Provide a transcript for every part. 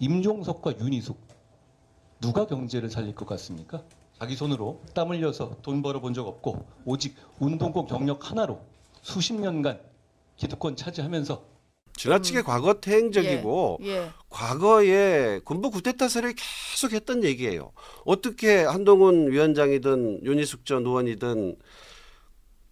임종석과 윤희숙 누가 경제를 살릴 것 같습니까? 자기 손으로 땀 흘려서 돈 벌어본 적 없고 오직 운동권 경력 하나로 수십 년간 기득권 차지하면서 지나치게 과거 태행적이고 예, 예. 과거에 군부 구테타 세력이 계속 했던 얘기예요. 어떻게 한동훈 위원장이든 윤희숙 전 의원이든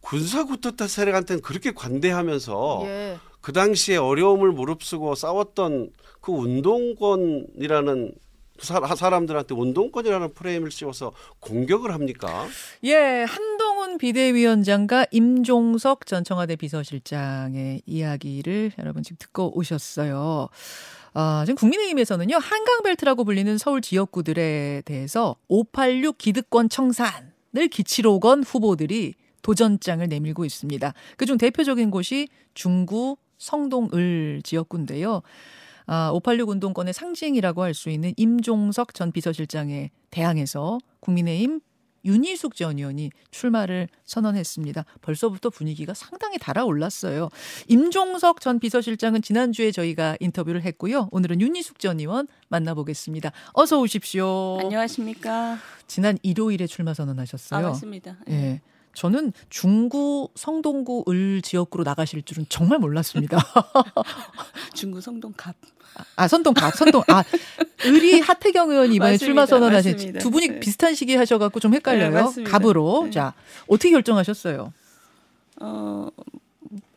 군사 구테타 세력한테는 그렇게 관대하면서 예. 그 당시에 어려움을 무릅쓰고 싸웠던 그 운동권이라는 사- 사람들한테 운동권이라는 프레임을 씌워서 공격을 합니까? 예, 한동훈 비대위원장과 임종석 전 청와대 비서실장의 이야기를 여러분 지금 듣고 오셨어요. 아, 지금 국민의힘에서는요, 한강벨트라고 불리는 서울 지역구들에 대해서 586 기득권 청산을 기치로 건 후보들이 도전장을 내밀고 있습니다. 그중 대표적인 곳이 중구 성동을 지역구인데요. 아, 586 운동권의 상징이라고 할 수 있는 임종석 전 비서실장에 대항해서 국민의힘 윤희숙 전 의원이 출마를 선언했습니다. 벌써부터 분위기가 상당히 달아올랐어요. 임종석 전 비서실장은 지난주에 저희가 인터뷰를 했고요. 오늘은 윤희숙 전 의원 만나보겠습니다. 어서 오십시오. 안녕하십니까. 지난 일요일에 출마 아, 선언하셨어요. 맞습니다. 예. 예. 저는 중구 성동구 을 지역구로 나가실 줄은 정말 몰랐습니다. 중구 성동갑. 아 선동갑 선동 아 의리 하태경 의원 이번에 맞습니다. 출마 선언하신. 두 분이 네. 비슷한 시기에 하셔갖고 좀 헷갈려요. 네. 갑으로 네. 자 어떻게 결정하셨어요? 어,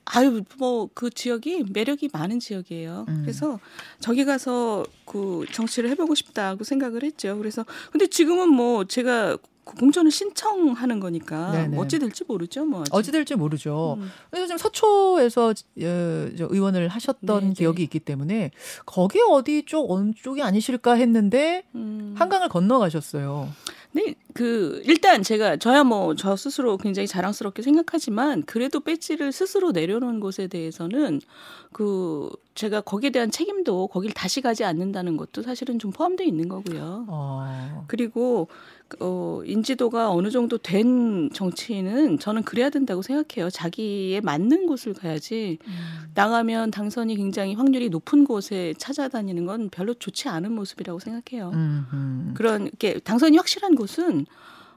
아유, 뭐, 그 지역이 매력이 많은 지역이에요. 음. 그래서 저기 가서 그 정치를 해보고 싶다고 생각을 했죠. 그래서, 근데 지금은 뭐 제가 그 공천을 신청하는 거니까 네네. 뭐 어찌 될지 모르죠. 뭐. 아직. 어찌 될지 모르죠. 음. 그래서 지금 서초에서 의원을 하셨던 네, 네. 기억이 있기 때문에 거기 어디 쪽 어느 쪽이 아니실까 했는데 음. 한강을 건너가셨어요. 네, 그 일단 제가 저야 뭐 저 스스로 굉장히 자랑스럽게 생각하지만 그래도 배지를 스스로 내려놓은 곳에 대해서는 그 제가 거기에 대한 책임도 거길 다시 가지 않는다는 것도 사실은 좀 포함되어 있는 거고요. 어. 그리고 어 인지도가 어느 정도 된 정치인은 저는 그래야 된다고 생각해요. 자기에 맞는 곳을 가야지 음. 나가면 당선이 굉장히 확률이 높은 곳에 찾아다니는 건 별로 좋지 않은 모습이라고 생각해요. 음, 음. 그런 게 당선이 확실한 곳은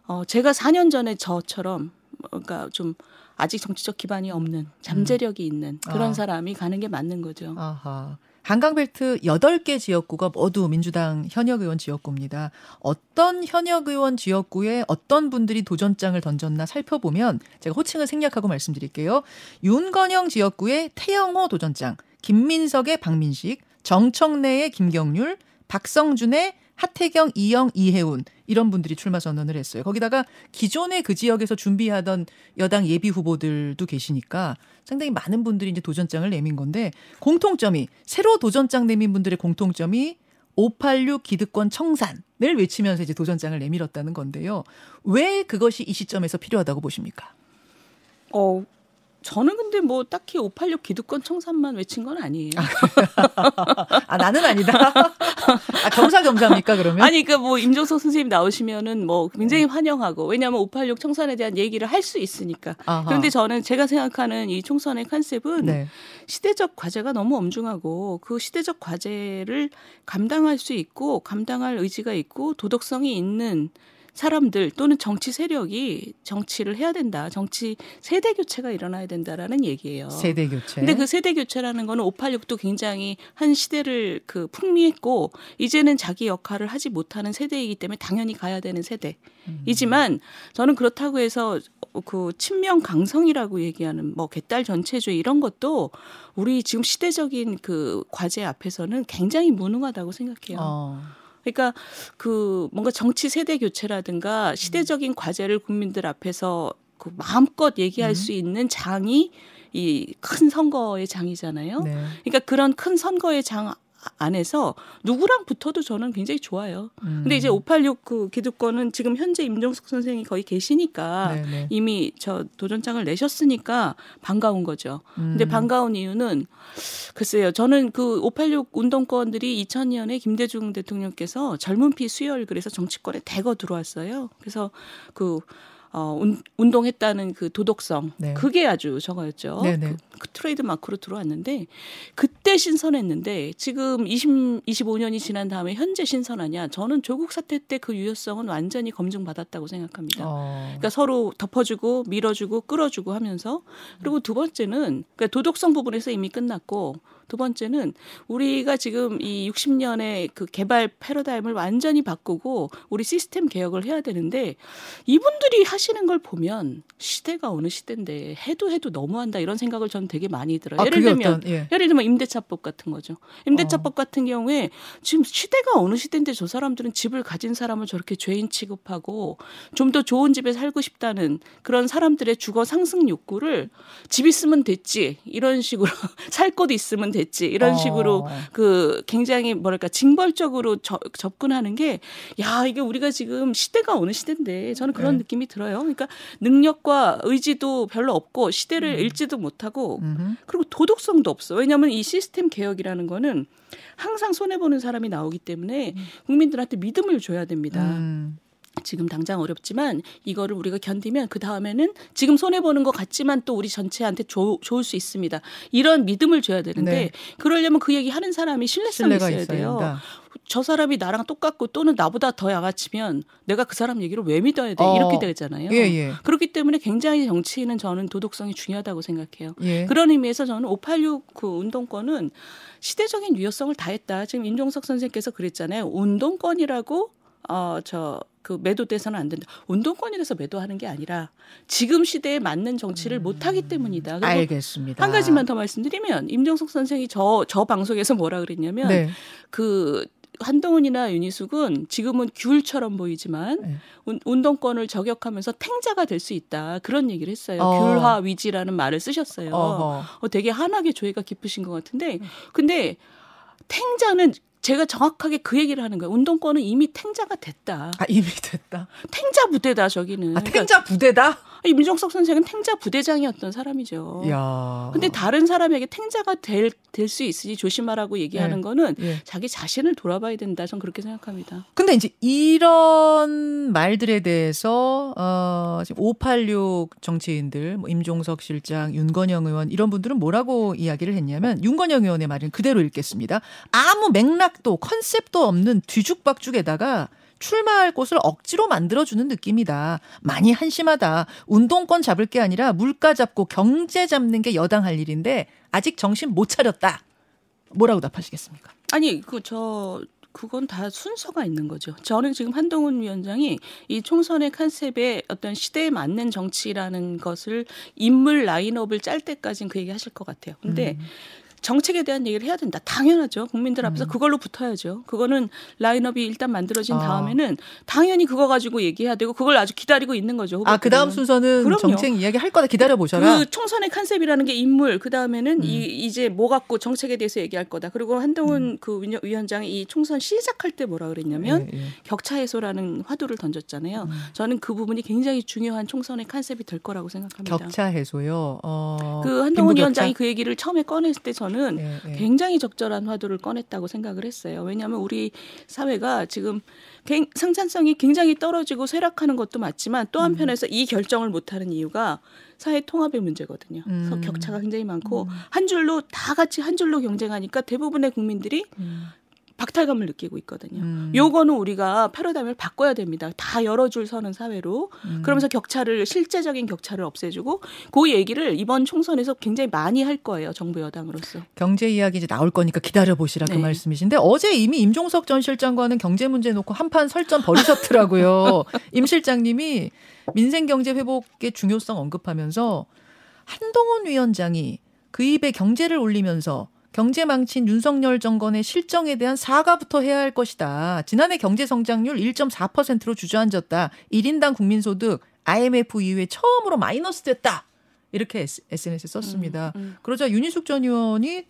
어 제가 4년 전에 저처럼 그러니까 좀 아직 정치적 기반이 없는 잠재력이 있는 그런 아. 사람이 가는 게 맞는 거죠. 아하. 한강벨트 8개 지역구가 모두 민주당 현역 의원 지역구입니다. 어떤 현역 의원 지역구에 어떤 분들이 도전장을 던졌나 살펴보면 제가 호칭을 생략하고 말씀드릴게요. 윤건영 지역구의 태영호 도전장, 김민석의 박민식, 정청래의 김경률, 박성준의 하태경, 이영, 이혜훈 이런 분들이 출마 선언을 했어요. 거기다가 기존에 그 지역에서 준비하던 여당 예비 후보들도 계시니까 상당히 많은 분들이 이제 도전장을 내민 건데 공통점이 새로 도전장 내민 분들의 공통점이 586 기득권 청산을 외치면서 이제 도전장을 내밀었다는 건데요. 왜 그것이 이 시점에서 필요하다고 보십니까? 어 저는 근데 뭐 딱히 586 기득권 청산만 외친 건 아니에요. 아 나는 아니다. 아, 겸사겸사입니까 그러면? 아니 그러니까 뭐 임종석 선생님 나오시면은 뭐 굉장히 환영하고 왜냐하면 586 청산에 대한 얘기를 할 수 있으니까. 아하. 그런데 저는 제가 생각하는 이 총선의 컨셉은 네. 시대적 과제가 너무 엄중하고 그 시대적 과제를 감당할 수 있고 감당할 의지가 있고 도덕성이 있는 사람들 또는 정치 세력이 정치를 해야 된다. 정치 세대 교체가 일어나야 된다라는 얘기예요. 세대 교체. 근데 그 세대 교체라는 거는 586도 굉장히 한 시대를 그 풍미했고 이제는 자기 역할을 하지 못하는 세대이기 때문에 당연히 가야 되는 세대이지만 저는 그렇다고 해서 그 친명 강성이라고 얘기하는 뭐 개딸 전체주의 이런 것도 우리 지금 시대적인 그 과제 앞에서는 굉장히 무능하다고 생각해요. 어. 그러니까 그 뭔가 정치 세대 교체라든가 시대적인 과제를 국민들 앞에서 그 마음껏 얘기할 음. 수 있는 장이 이 큰 선거의 장이잖아요. 네. 그러니까 그런 큰 선거의 장 안에서 누구랑 붙어도 저는 굉장히 좋아요. 음. 근데 이제 586그 기득권은 지금 현재 임종석 선생이 거의 계시니까 네네. 이미 저 도전장을 내셨으니까 반가운 거죠. 근데 음. 반가운 이유는 글쎄요. 저는 그 586 운동권들이 2000년에 김대중 대통령께서 젊은 피 수혈 그래서 정치권에 대거 들어왔어요. 그래서 그 어, 운, 운동했다는 그 도덕성 네. 그게 아주 저거였죠. 네네. 그, 그 트레이드 마크로 들어왔는데 그때 신선했는데 지금 20, 25년이 지난 다음에 현재 신선하냐? 저는 조국 사태 때 그 유효성은 완전히 검증받았다고 생각합니다. 어. 그러니까 서로 덮어주고 밀어주고 끌어주고 하면서 그리고 두 번째는 그러니까 도덕성 부분에서 이미 끝났고 두 번째는 우리가 지금 이 60년의 그 개발 패러다임을 완전히 바꾸고 우리 시스템 개혁을 해야 되는데 이분들이 하시는 걸 보면 시대가 어느 시대인데 해도 해도 너무한다 이런 생각을 저는 되게 많이 들어요. 아, 예를 들면 어떤 예. 예를 들면 임대차법 같은 거죠. 임대차법 같은 경우에 지금 시대가 어느 시대인데 저 사람들은 집을 가진 사람을 저렇게 죄인 취급하고 좀 더 좋은 집에 살고 싶다는 그런 사람들의 주거 상승 욕구를 집 있으면 됐지 이런 식으로 살 곳 있으면 됐지 이런 어. 식으로 그 굉장히 뭐랄까 징벌적으로 저- 접근하는 게 야 이게 우리가 지금 시대가 어느 시대인데 저는 그런 네. 느낌이 들어요. 그러니까 능력과 의지도 별로 없고 시대를 읽지도 못하고 음흠. 그리고 도덕성도 없어. 왜냐하면 이 시스템 개혁이라는 거는 항상 손해 보는 사람이 나오기 때문에 국민들한테 믿음을 줘야 됩니다. 음. 지금 당장 어렵지만 이거를 우리가 견디면 그 다음에는 지금 손해 보는 것 같지만 또 우리 전체한테 조, 좋을 수 있습니다. 이런 믿음을 줘야 되는데 네. 그러려면 그 얘기 하는 사람이 신뢰성이 있어야 있어야 돼요. 된다. 저 사람이 나랑 똑같고 또는 나보다 더 양아치면 내가 그 사람 얘기를 왜 믿어야 돼? 어. 이렇게 되잖아요. 예, 예. 그렇기 때문에 굉장히 정치인은 저는 도덕성이 중요하다고 생각해요. 예. 그런 의미에서 저는 586 그 운동권은 시대적인 유효성을 다했다. 지금 임종석 선생께서 그랬잖아요. 운동권이라고 어저 그 매도돼서는 안 된다. 운동권이라서 매도하는 게 아니라 지금 시대에 맞는 정치를 못하기 때문이다. 알겠습니다. 한 가지만 더 말씀드리면 임종석 선생이 저 저 방송에서 뭐라 그랬냐면 네. 그 한동훈이나 윤희숙은 지금은 귤처럼 보이지만 네. 운- 운동권을 저격하면서 탱자가 될 수 있다 그런 얘기를 했어요. 어. 귤화 위지라는 말을 쓰셨어요. 어허. 어, 되게 한하게 조예가 깊으신 것 같은데 근데 탱자는 제가 정확하게 그 얘기를 하는 거예요. 운동권은 이미 탱자가 됐다. 아 이미 됐다. 탱자 부대다 저기는. 아 탱자 부대다. 그러니까 임종석 선생은 탱자 부대장이었던 사람이죠. 야. 근데 다른 사람에게 탱자가 될 될 수 있으니 조심하라고 얘기하는 네. 거는 예. 자기 자신을 돌아봐야 된다. 전 그렇게 생각합니다. 근데 이제 이런 말들에 대해서 어 지금 586 정치인들 뭐 임종석 실장, 윤건영 의원 이런 분들은 뭐라고 이야기를 했냐면 윤건영 의원의 말은 그대로 읽겠습니다. 아무 맥락도 컨셉도 없는 뒤죽박죽에다가 출마할 곳을 억지로 만들어주는 느낌이다. 많이 한심하다. 운동권 잡을 게 아니라 물가 잡고 경제 잡는 게 여당 할 일인데 아직 정신 못 차렸다. 뭐라고 답하시겠습니까? 아니 그저 그건 다 순서가 있는 거죠. 저는 지금 한동훈 위원장이 이 총선의 컨셉에 어떤 시대에 맞는 정치라는 것을 인물 라인업을 짤 때까지는 그 얘기 하실 것 같아요. 근데 정책에 대한 얘기를 해야 된다. 당연하죠. 국민들 앞에서 그걸로 붙어야죠. 그거는 라인업이 일단 만들어진 아. 다음에는 당연히 그거 가지고 얘기해야 되고 그걸 아주 기다리고 있는 거죠. 아, 그 다음 후보들은. 순서는 그럼요. 정책 이야기 할 거다 기다려 보셔라. 그 총선의 컨셉이라는 게 인물, 그 다음에는 음. 이 이제 뭐 갖고 정책에 대해서 얘기할 거다. 그리고 한동훈 그 위원- 위원장이 이 총선 시작할 때 뭐라 그랬냐면 예, 예. 격차 해소라는 화두를 던졌잖아요. 음. 저는 그 부분이 굉장히 중요한 총선의 컨셉이 될 거라고 생각합니다. 격차 해소요. 어, 그 한동훈? 위원장이 그 얘기를 처음에 꺼냈을 때 저는 예, 예. 굉장히 적절한 화두를 꺼냈다고 생각을 했어요. 왜냐하면 우리 사회가 지금 갱- 생산성이 굉장히 떨어지고 쇠락하는 것도 맞지만 또 음. 한편에서 이 결정을 못하는 이유가 사회 통합의 문제거든요. 그래서 음. 격차가 굉장히 많고 한 줄로 다 같이 한 줄로 경쟁하니까 대부분의 국민들이 음. 박탈감을 느끼고 있거든요. 음. 요거는 우리가 패러다임을 바꿔야 됩니다. 다 여러 줄 서는 사회로 음. 그러면서 격차를 실제적인 격차를 없애주고 그 얘기를 이번 총선에서 굉장히 많이 할 거예요. 정부 여당으로서. 경제 이야기 이제 나올 거니까 기다려 보시라 그 네. 말씀이신데 어제 이미 임종석 전 실장과는 경제 문제 놓고 한판 설전 벌이셨더라고요. 임 실장님이 민생 경제 회복의 중요성 언급하면서 한동훈 위원장이 그 입에 경제를 올리면서 경제 망친 윤석열 정권의 실정에 대한 사과부터 해야 할 것이다. 지난해 경제 성장률 1.4%로 주저앉았다. 1인당 국민소득 IMF 이후에 처음으로 마이너스 됐다. 이렇게 SNS에 썼습니다. 음, 음. 그러자 윤희숙 전 의원이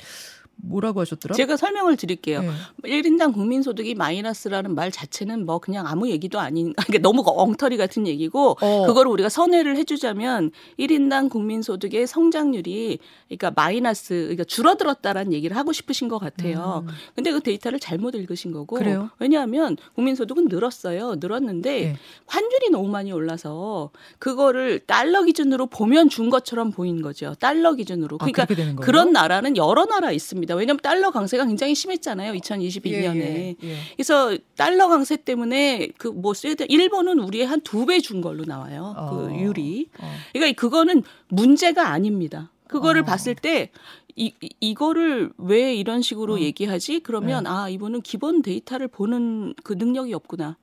뭐라고 하셨더라? 제가 설명을 드릴게요. 네. 1인당 국민소득이 마이너스라는 말 자체는 뭐 그냥 아무 얘기도 아닌, 그러니까 너무 엉터리 같은 얘기고, 어. 그거를 우리가 선회를 해주자면 1인당 국민소득의 성장률이 그러니까 마이너스, 그러니까 줄어들었다라는 얘기를 하고 싶으신 것 같아요. 근데 그 데이터를 잘못 읽으신 거고, 음. 그래요? 왜냐하면 국민소득은 늘었어요. 늘었는데 네. 환율이 너무 많이 올라서 그거를 달러 기준으로 보면 준 것처럼 보인 거죠. 달러 기준으로. 아, 그러니까 거예요? 그런 나라는 여러 나라 있습니다. 왜냐하면 달러 강세가 굉장히 심했잖아요. 2022년에. 예, 예, 예. 그래서 달러 강세 때문에 그 뭐 스웨덴, 일본은 우리의 한 두 배 준 걸로 나와요. 어. 그 율이. 어. 그러니까 그거는 문제가 아닙니다. 그거를 어. 봤을 때 이, 이- 이거를 왜 이런 식으로 어. 얘기하지? 그러면 네. 아, 이분은 기본 데이터를 보는 그 능력이 없구나.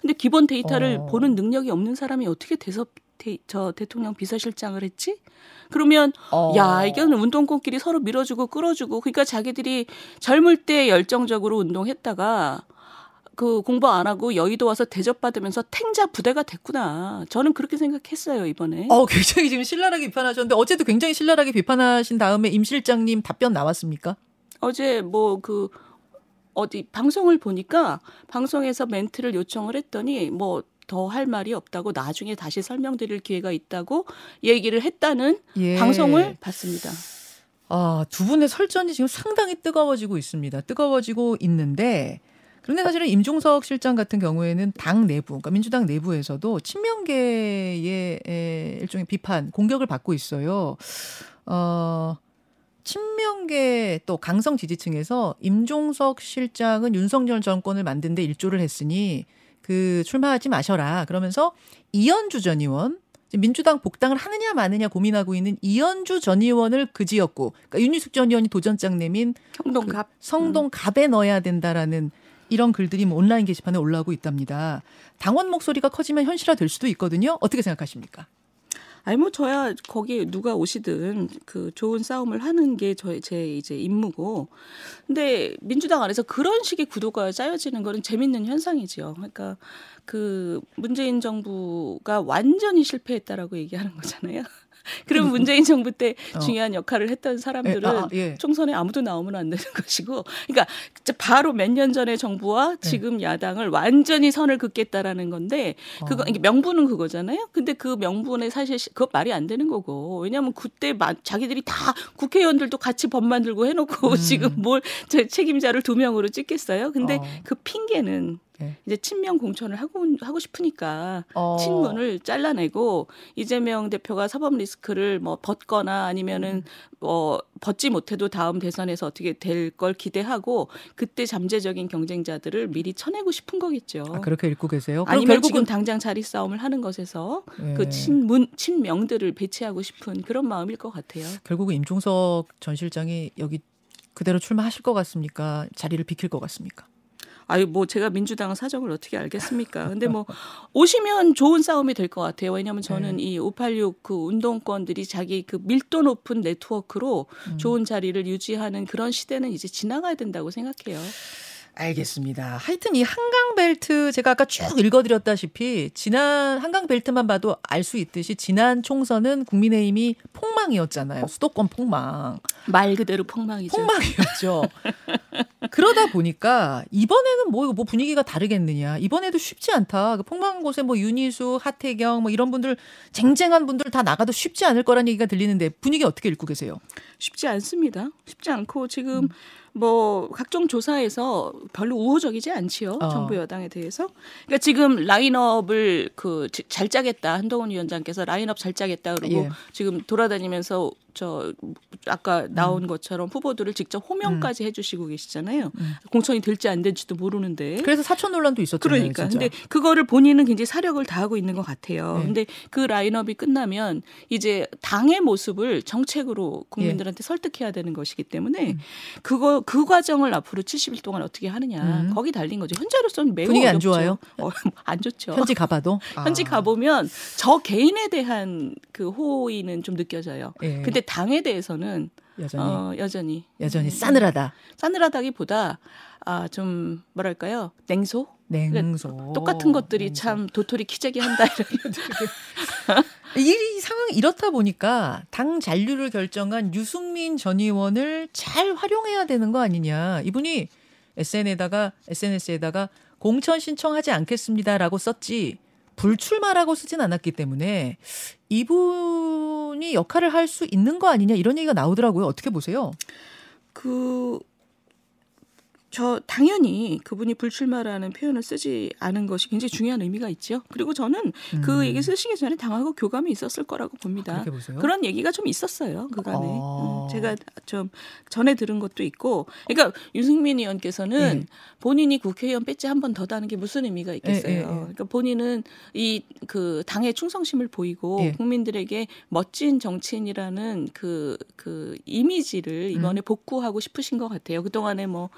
근데 기본 데이터를 어. 보는 능력이 없는 사람이 어떻게 돼서 대, 저 대통령 비서실장을 했지? 그러면 어. 야, 이거는 운동권끼리 서로 밀어주고 끌어주고 그러니까 자기들이 젊을 때 열정적으로 운동했다가 그 공부 안 하고 여의도 와서 대접받으면서 탱자 부대가 됐구나. 저는 그렇게 생각했어요, 이번에. 어, 굉장히 지금 신랄하게 비판하셨는데 어제도 굉장히 신랄하게 비판하신 다음에 임 실장님 답변 나왔습니까? 어제 뭐 그 어디 방송을 보니까 방송에서 멘트를 요청을 했더니 뭐 더 할 말이 없다고 나중에 다시 설명드릴 기회가 있다고 얘기를 했다는 예. 방송을 봤습니다. 아, 두 분의 설전이 지금 상당히 뜨거워지고 있습니다. 뜨거워지고 있는데 그런데 사실은 임종석 실장 같은 경우에는 당 내부, 그러니까 민주당 내부에서도 친명계의 에, 일종의 비판, 공격을 받고 있어요. 어, 친명계 또 강성 지지층에서 임종석 실장은 윤석열 정권을 만드는데 일조를 했으니 그 출마하지 마셔라. 그러면서 이현주 전 의원 민주당 복당을 하느냐 마느냐 고민하고 있는 이현주 전 의원을 그지였고 그러니까 윤희숙 전 의원이 도전장 내민 성동갑. 성동 갑에 넣어야 된다라는 이런 글들이 뭐 온라인 게시판에 올라오고 있답니다. 당원 목소리가 커지면 현실화 될 수도 있거든요. 어떻게 생각하십니까? 아니 뭐 저야 거기 누가 오시든 그 좋은 싸움을 하는 게 저의 제 이제 임무고. 근데 민주당 안에서 그런 식의 구도가 짜여지는 거는 재밌는 현상이지요. 그러니까 그 문재인 정부가 완전히 실패했다라고 얘기하는 거잖아요. 그럼 문재인 정부 때 어. 중요한 역할을 했던 사람들은 예, 아, 예. 총선에 아무도 나오면 안 되는 것이고, 그러니까 바로 몇 년 전의 정부와 네. 지금 야당을 완전히 선을 긋겠다라는 건데, 그거 어. 명분은 그거잖아요. 근데 그 명분에 사실 시- 그거 말이 안 되는 거고, 왜냐하면 그때 마- 자기들이 다 국회의원들도 같이 법 만들고 해놓고 음. 지금 뭘저 책임자를 두 명으로 찍겠어요. 근데 어. 그 핑계는 네. 이제 친명 공천을 하고 하고 싶으니까 어. 친문을 잘라내고 이재명 대표가 사법 리스크를 뭐 벗거나 아니면은 뭐 벗지 못해도 다음 대선에서 어떻게 될 걸 기대하고 그때 잠재적인 경쟁자들을 미리 쳐내고 싶은 거겠죠. 아, 그렇게 읽고 계세요. 아니면 결국은 당장 자리 싸움을 하는 것에서 예. 그 친문 친명들을 배치하고 싶은 그런 마음일 것 같아요. 결국은 임종석 전 실장이 여기 그대로 출마하실 것 같습니까? 자리를 비킬 것 같습니까? 아유 뭐 제가 민주당 사정을 어떻게 알겠습니까? 근데 뭐 오시면 좋은 싸움이 될 것 같아요. 왜냐하면 저는 네. 이586 그 운동권들이 자기 그 밀도 높은 네트워크로 음. 좋은 자리를 유지하는 그런 시대는 이제 지나가야 된다고 생각해요. 알겠습니다. 하여튼 이 한강 벨트 제가 아까 쭉 읽어드렸다시피 지난 한강 벨트만 봐도 알 수 있듯이 지난 총선은 국민의힘이 폭망이었잖아요. 수도권 폭망. 말 그대로 폭망이죠. 폭망이었죠. 그러다 보니까 이번에는 뭐, 뭐 분위기가 다르겠느냐. 이번에도 쉽지 않다. 그 폭망 곳에 뭐 윤희수, 하태경 뭐 이런 분들 쟁쟁한 분들 다 나가도 쉽지 않을 거란 얘기가 들리는데 분위기 어떻게 읽고 계세요? 쉽지 않습니다. 쉽지 않고 음. 지금 뭐 각종 조사에서 별로 우호적이지 않지요. 어. 정부 여당에 대해서. 그러니까 지금 라인업을 그 잘 짜겠다. 한동훈 위원장께서 라인업 잘 짜겠다 그러고 예. 지금 돌아다니면서 저 아까 나온 것처럼 후보들을 직접 호명까지 해주시고 계시잖아요. 음. 공천이 될지 안 될지도 모르는데. 그래서 사촌 논란도 있었잖아요. 그러니까. 진짜. 근데 그거를 본인은 굉장히 사력을 다하고 있는 것 같아요. 네. 근데 그 라인업이 끝나면 이제 당의 모습을 정책으로 국민들한테 설득해야 되는 것이기 때문에 예. 음. 그거 그 과정을 앞으로 70일 동안 어떻게 하느냐 음. 거기 달린 거죠. 현재로서는 매우 분위기 안 어렵죠. 좋아요? 어, 안 좋죠. 현지 가봐도 현지 아. 가보면 저 개인에 대한 그 호의는 좀 느껴져요. 예. 근데 당에 대해서는 여전히 어, 여전히 여전히 싸늘하다. 싸늘하다기보다 아 좀 뭐랄까요 냉소 냉소. 똑같은 것들이 냉소. 참 도토리 키재기 한다 이런 이 상황이 이렇다 보니까 당 잔류를 결정한 유승민 전 의원을 잘 활용해야 되는 거 아니냐. 이분이 SN에다가 SNS에다가 공천 신청하지 않겠습니다라고 썼지 불출마라고 쓰진 않았기 때문에 이분이 역할을 할 수 있는 거 아니냐 이런 얘기가 나오더라고요. 어떻게 보세요? 그, 저, 당연히 그분이 불출마라는 표현을 쓰지 않은 것이 굉장히 중요한 의미가 있죠. 그리고 저는 그 음. 얘기 쓰시기 전에 당하고 교감이 있었을 거라고 봅니다. 그렇게 보세요. 그런 얘기가 좀 있었어요 그간에 어. 음, 제가 좀 전에 들은 것도 있고 그러니까 유승민 의원께서는 예. 본인이 국회의원 배지 한 번 더 다는 게 무슨 의미가 있겠어요 예, 예, 예. 그러니까 본인은 이 그 당의 충성심을 보이고 예. 국민들에게 멋진 정치인이라는 그그 이미지를 음. 이번에 복구하고 싶으신 것 같아요 그 동안에 뭐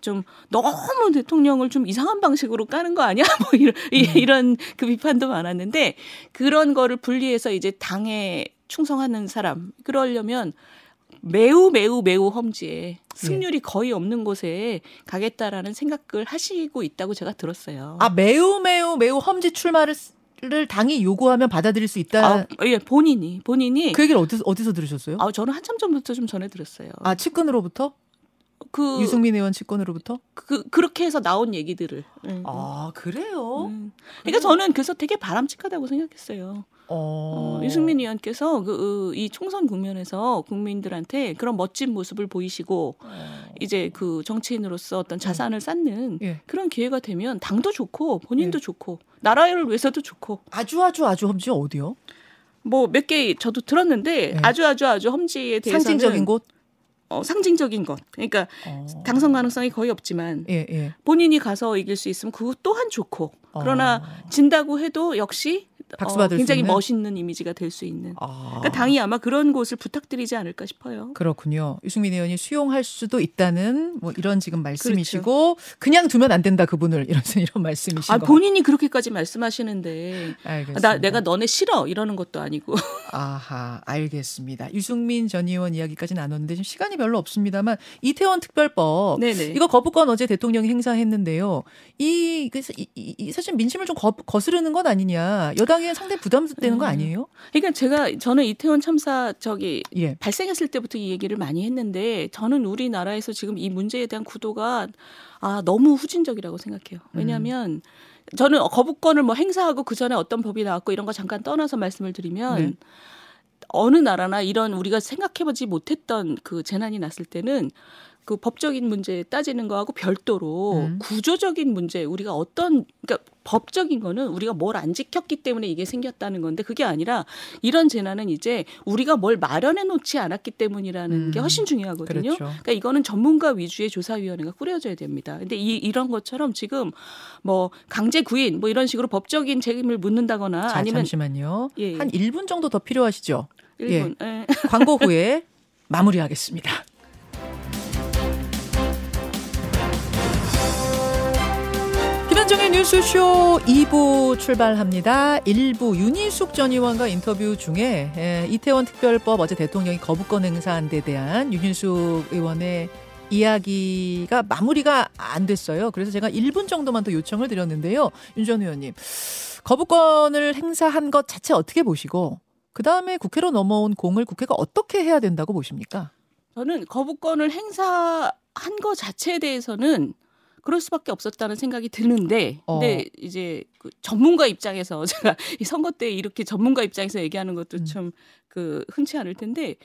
좀 너무 대통령을 좀 이상한 방식으로 까는 거 아니야 뭐 이런 이- 음. 이런 그 비판도 많았는데 그런 거를 분리해서 이제 당에 충성하는 사람 그러려면 매우 매우 매우 험지에 승률이 거의 없는 곳에 가겠다라는 생각을 하시고 있다고 제가 들었어요. 아 매우 매우 매우 험지 출마를 를 당이 요구하면 받아들일 수 있다. 아, 예, 본인이 본인이 그 얘기를 어디서 어디서 들으셨어요? 아, 저는 한참 전부터 좀 전해 들었어요. 아 측근으로부터 그, 유승민 의원 측근으로부터? 그 그렇게 해서 나온 얘기들을. 음. 아 그래요? 음. 그러니까 저는 그래서 되게 바람직하다고 생각했어요. 어, 어, 유승민 의원께서 그, 이 총선 국면에서 국민들한테 그런 멋진 모습을 보이시고 이제 그 정치인으로서 어떤 자산을 쌓는 예. 그런 기회가 되면 당도 좋고 본인도 좋고 나라를 위해서도 좋고 아주 아주 아주 험지 어디요? 뭐 몇 개 저도 들었는데 네. 아주 아주 아주 험지에 대해서는 상징적인 곳? 어, 상징적인 것 그러니까 어. 당선 가능성이 거의 없지만 예 예. 본인이 가서 이길 수 있으면 그것 또한 좋고 그러나 어. 진다고 해도 역시 박수 어, 받을 수 굉장히 있는? 멋있는 이미지가 될 수 있는 아. 그러니까 당이 아마 그런 곳을 부탁드리지 않을까 싶어요. 그렇군요. 유승민 의원이 수용할 수도 있다는 뭐 이런 지금 말씀이시고 그렇죠. 그냥 두면 안 된다 그분을 이런 이런 말씀이신 아 거. 본인이 그렇게까지 말씀하시는데 알겠습니다. 나 내가 너네 싫어 이러는 것도 아니고 아하, 알겠습니다. 유승민 전 의원 이야기까지 나눴는데 지금 시간이 별로 없습니다만 이태원 특별법 네네. 이거 거부권 어제 대통령이 행사했는데요. 이, 그래서 이, 이, 이 사실 민심을 좀 거, 거스르는 건 아니냐. 여당 에 상당히 부담되는 거 음. 아니에요? 그러니까 제가 저는 이태원 참사 저기 예. 발생했을 때부터 이 얘기를 많이 했는데 저는 우리나라에서 지금 이 문제에 대한 구도가 아 너무 후진적이라고 생각해요. 왜냐하면 저는 거부권을 뭐 행사하고 그 전에 어떤 법이 나왔고 이런 거 잠깐 떠나서 말씀을 드리면 네. 어느 나라나 이런 우리가 생각해보지 못했던 그 재난이 났을 때는 그 법적인 문제 따지는 거하고 별도로 음. 구조적인 문제 우리가 어떤 그러니까 법적인 거는 우리가 뭘 안 지켰기 때문에 이게 생겼다는 건데 그게 아니라 이런 재난은 이제 우리가 뭘 마련해 놓지 않았기 때문이라는 게 음. 훨씬 중요하거든요. 그렇죠. 그러니까 이거는 전문가 위주의 조사위원회가 꾸려져야 됩니다. 근데 이 이런 것처럼 지금 뭐 강제 구인 뭐 이런 식으로 법적인 책임을 묻는다거나 자, 아니면 잠시만요. 예, 예. 한 1분 정도 더 필요하시죠? 일본 예. 광고 후에 마무리하겠습니다. 김현정의 뉴스쇼 2부 출발합니다. 1부 윤희숙 전 의원과 인터뷰 중에 에, 이태원 특별법 어제 대통령이 거부권 행사한 데 대한 윤희숙 의원의 이야기가 마무리가 안 됐어요. 그래서 제가 1분 정도만 더 요청을 드렸는데요. 윤 전 의원님. 거부권을 행사한 것 자체 어떻게 보시고 그 다음에 국회로 넘어온 공을 국회가 어떻게 해야 된다고 보십니까? 저는 거부권을 행사한 거 자체에 대해서는 그럴 수밖에 없었다는 생각이 드는데, 어. 근데 이제 그 전문가 입장에서 제가 이 선거 때 이렇게 전문가 입장에서 얘기하는 것도 음. 좀그 흔치 않을 텐데,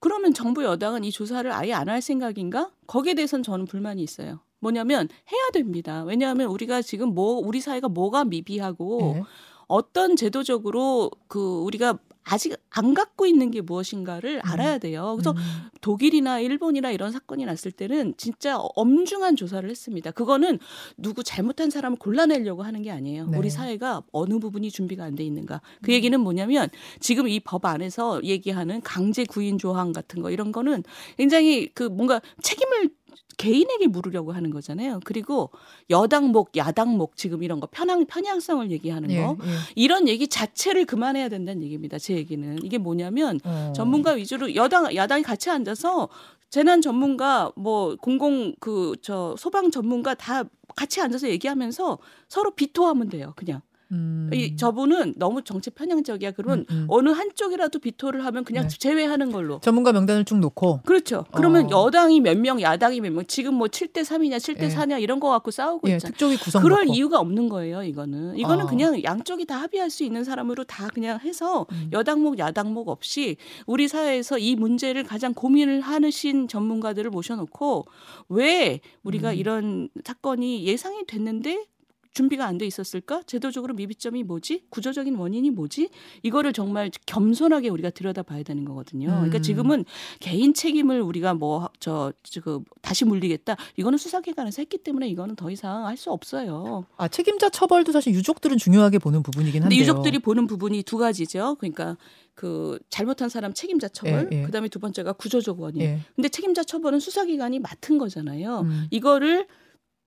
그러면 정부 여당은 이 조사를 아예 안 할 생각인가? 거기에 대해서는 저는 불만이 있어요. 뭐냐면 해야 됩니다. 왜냐하면 우리가 지금 뭐 우리 사회가 뭐가 미비하고 예. 어떤 제도적으로 그 우리가 아직 안 갖고 있는 게 무엇인가를 알아야 돼요. 그래서 음. 독일이나 일본이나 이런 사건이 났을 때는 진짜 엄중한 조사를 했습니다. 그거는 누구 잘못한 사람을 골라내려고 하는 게 아니에요. 네. 우리 사회가 어느 부분이 준비가 안 돼 있는가. 그 얘기는 뭐냐면 지금 이 법 안에서 얘기하는 강제 구인 조항 같은 거 이런 거는 굉장히 그 뭔가 책임을 개인에게 물으려고 하는 거잖아요. 그리고 여당목, 야당목 지금 이런 거 편향 편향성을 얘기하는 예, 거 예. 이런 얘기 자체를 그만해야 된다는 얘기입니다. 제 얘기는 이게 뭐냐면 어. 전문가 위주로 여당 야당이 같이 앉아서 재난 전문가 뭐 공공 그 저 소방 전문가 다 같이 앉아서 얘기하면서 서로 비토하면 돼요. 그냥 음. 이 저분은 너무 정책 편향적이야. 그러면 음, 음. 어느 한쪽이라도 비토를 하면 그냥 네. 제외하는 걸로. 전문가 명단을 쭉 놓고 그렇죠. 그러면 어. 여당이 몇 명, 야당이 몇 명, 지금 뭐 7대 3이냐, 7대 예. 4냐 이런 거 갖고 싸우고 예, 있잖아요. 특조위 구성 그럴 놓고. 이유가 없는 거예요, 이거는. 이거는 어. 그냥 양쪽이 다 합의할 수 있는 사람으로 다 그냥 해서 음. 여당목, 야당목 없이 우리 사회에서 이 문제를 가장 고민을 하신 전문가들을 모셔놓고 왜 우리가 음. 이런 사건이 예상이 됐는데 준비가 안 돼 있었을까? 제도적으로 미비점이 뭐지? 구조적인 원인이 뭐지? 이거를 정말 겸손하게 우리가 들여다봐야 되는 거거든요. 그러니까 음. 지금은 개인 책임을 우리가 뭐 저 지금 다시 물리겠다. 이거는 수사기관에서 했기 때문에 이거는 더 이상 할 수 없어요. 아 책임자 처벌도 사실 유족들은 중요하게 보는 부분이긴 한데요. 유족들이 보는 부분이 두 가지죠. 그러니까 그 잘못한 사람 책임자 처벌, 예, 예. 그다음에 두 번째가 구조적 원인. 예. 근데 책임자 처벌은 수사기관이 맡은 거잖아요. 음. 이거를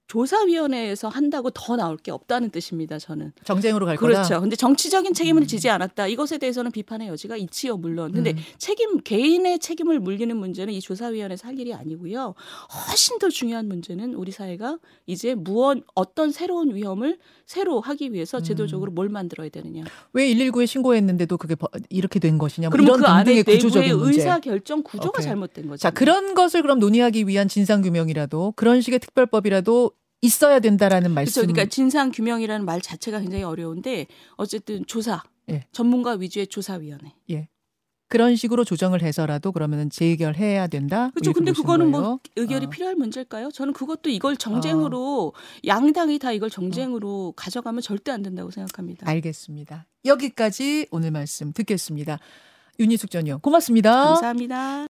조사위원회에서 한다고 더 나올 게 없다는 뜻입니다. 저는. 정쟁으로 갈 그렇죠. 거다. 근데 정치적인 책임을 음. 지지 않았다. 이것에 대해서는 비판의 여지가 있지요, 물론. 근데 음. 책임 개인의 책임을 물리는 문제는 이 조사위원회에서 할 일이 아니고요. 훨씬 더 중요한 문제는 우리 사회가 이제 무언 어떤 새로운 위험을 새로 하기 위해서 음. 제도적으로 뭘 만들어야 되느냐. 왜 119에 신고했는데도 그게 버- 이렇게 된 것이냐. 뭐 이런 그 안에 내부의. 의사 결정 구조가 오케이. 잘못된 거죠. 자 그런 것을 그럼 논의하기 위한 진상 규명이라도 그런 식의 특별법이라도 있어야 된다라는 그렇죠. 말씀. 그러니까 진상 규명이라는 말 자체가 굉장히 어려운데 어쨌든 조사, 예. 전문가 위주의 조사위원회. 그런 식으로 조정을 해서라도 그러면은 재결해야 된다. 그렇죠. 근데 그거는 거예요? 뭐 의결이 어. 필요할 문제일까요? 저는 그것도 이걸 정쟁으로 양당이 다 이걸 정쟁으로 가져가면 절대 안 된다고 생각합니다. 알겠습니다. 여기까지 오늘 말씀 듣겠습니다. 윤희숙 전 의원 고맙습니다. 감사합니다.